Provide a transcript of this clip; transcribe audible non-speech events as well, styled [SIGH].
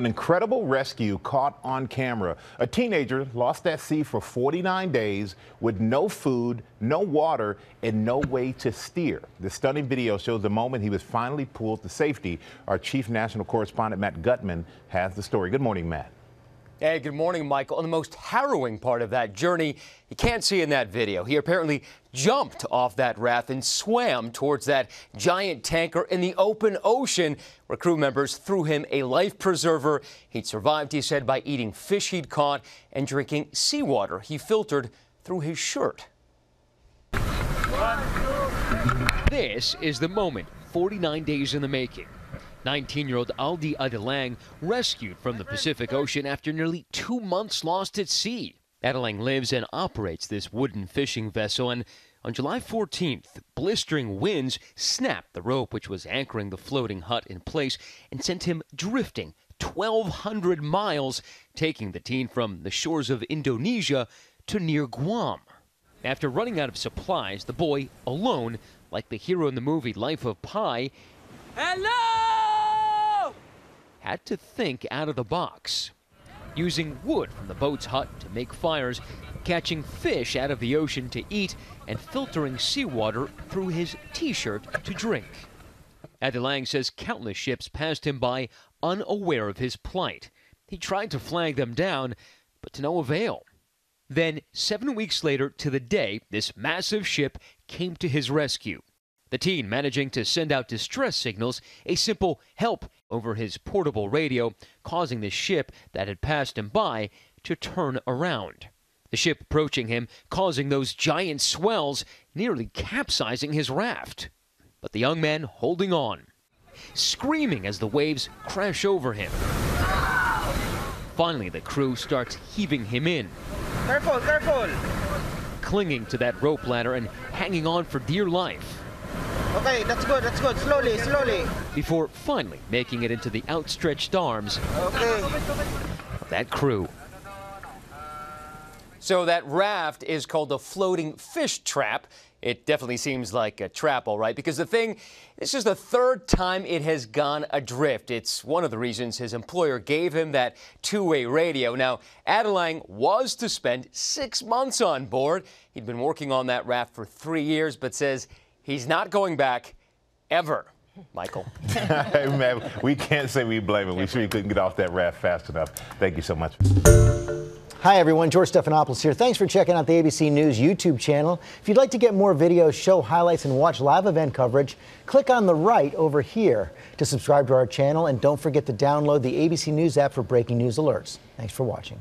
An incredible rescue caught on camera. A teenager lost at sea for 49 days with no food, no water, and no way to steer. The stunning video shows the moment he was finally pulled to safety. Our chief national correspondent, Matt Gutman, has the story. Good morning, Matt. Hey, good morning, Michael. And the most harrowing part of that journey, you can't see in that video. He apparently jumped off that raft and swam towards that giant tanker in the open ocean, where crew members threw him a life preserver. He'd survived, he said, by eating fish he'd caught and drinking seawater he filtered through his shirt. This is the moment, 49 days in the making. 19-year-old Aldi Adilang rescued from the Pacific Ocean after nearly two months lost at sea. Adilang lives and operates this wooden fishing vessel, and on July 14th, blistering winds snapped the rope which was anchoring the floating hut in place and sent him drifting 1,200 miles, taking the teen from the shores of Indonesia to near Guam. After running out of supplies, the boy, alone, like the hero in the movie Life of Pi, Hello! Had to think out of the box. Using wood from the boat's hut to make fires, catching fish out of the ocean to eat, and filtering seawater through his t-shirt to drink. Adilang says countless ships passed him by unaware of his plight. He tried to flag them down, but to no avail. Then, seven weeks later to the day, this massive ship came to his rescue. The teen managing to send out distress signals, a simple help over his portable radio, causing the ship that had passed him by to turn around. The ship approaching him, causing those giant swells, nearly capsizing his raft. But the young man holding on, screaming as the waves crash over him. Finally, the crew starts heaving him in. Careful, careful! Clinging to that rope ladder and hanging on for dear life. Okay, that's good, that's good. Slowly, slowly. Before finally making it into the outstretched arms okay. of that crew. So that raft is called a floating fish trap. It definitely seems like a trap, all right, because the thing, this is the third time it has gone adrift. It's one of the reasons his employer gave him that two-way radio. Now, Adilang was to spend six months on board. He'd been working on that raft for three years, but says He's not going back ever. Michael. [LAUGHS] hey, man, we can't say we blame him. We sure he couldn't get off that raft fast enough. Thank you so much. Hi, everyone. George Stephanopoulos here. Thanks for checking out the ABC News YouTube channel. If you'd like to get more videos, show highlights, and watch live event coverage, click on the right over here to subscribe to our channel. And don't forget to download the ABC News app for breaking news alerts. Thanks for watching.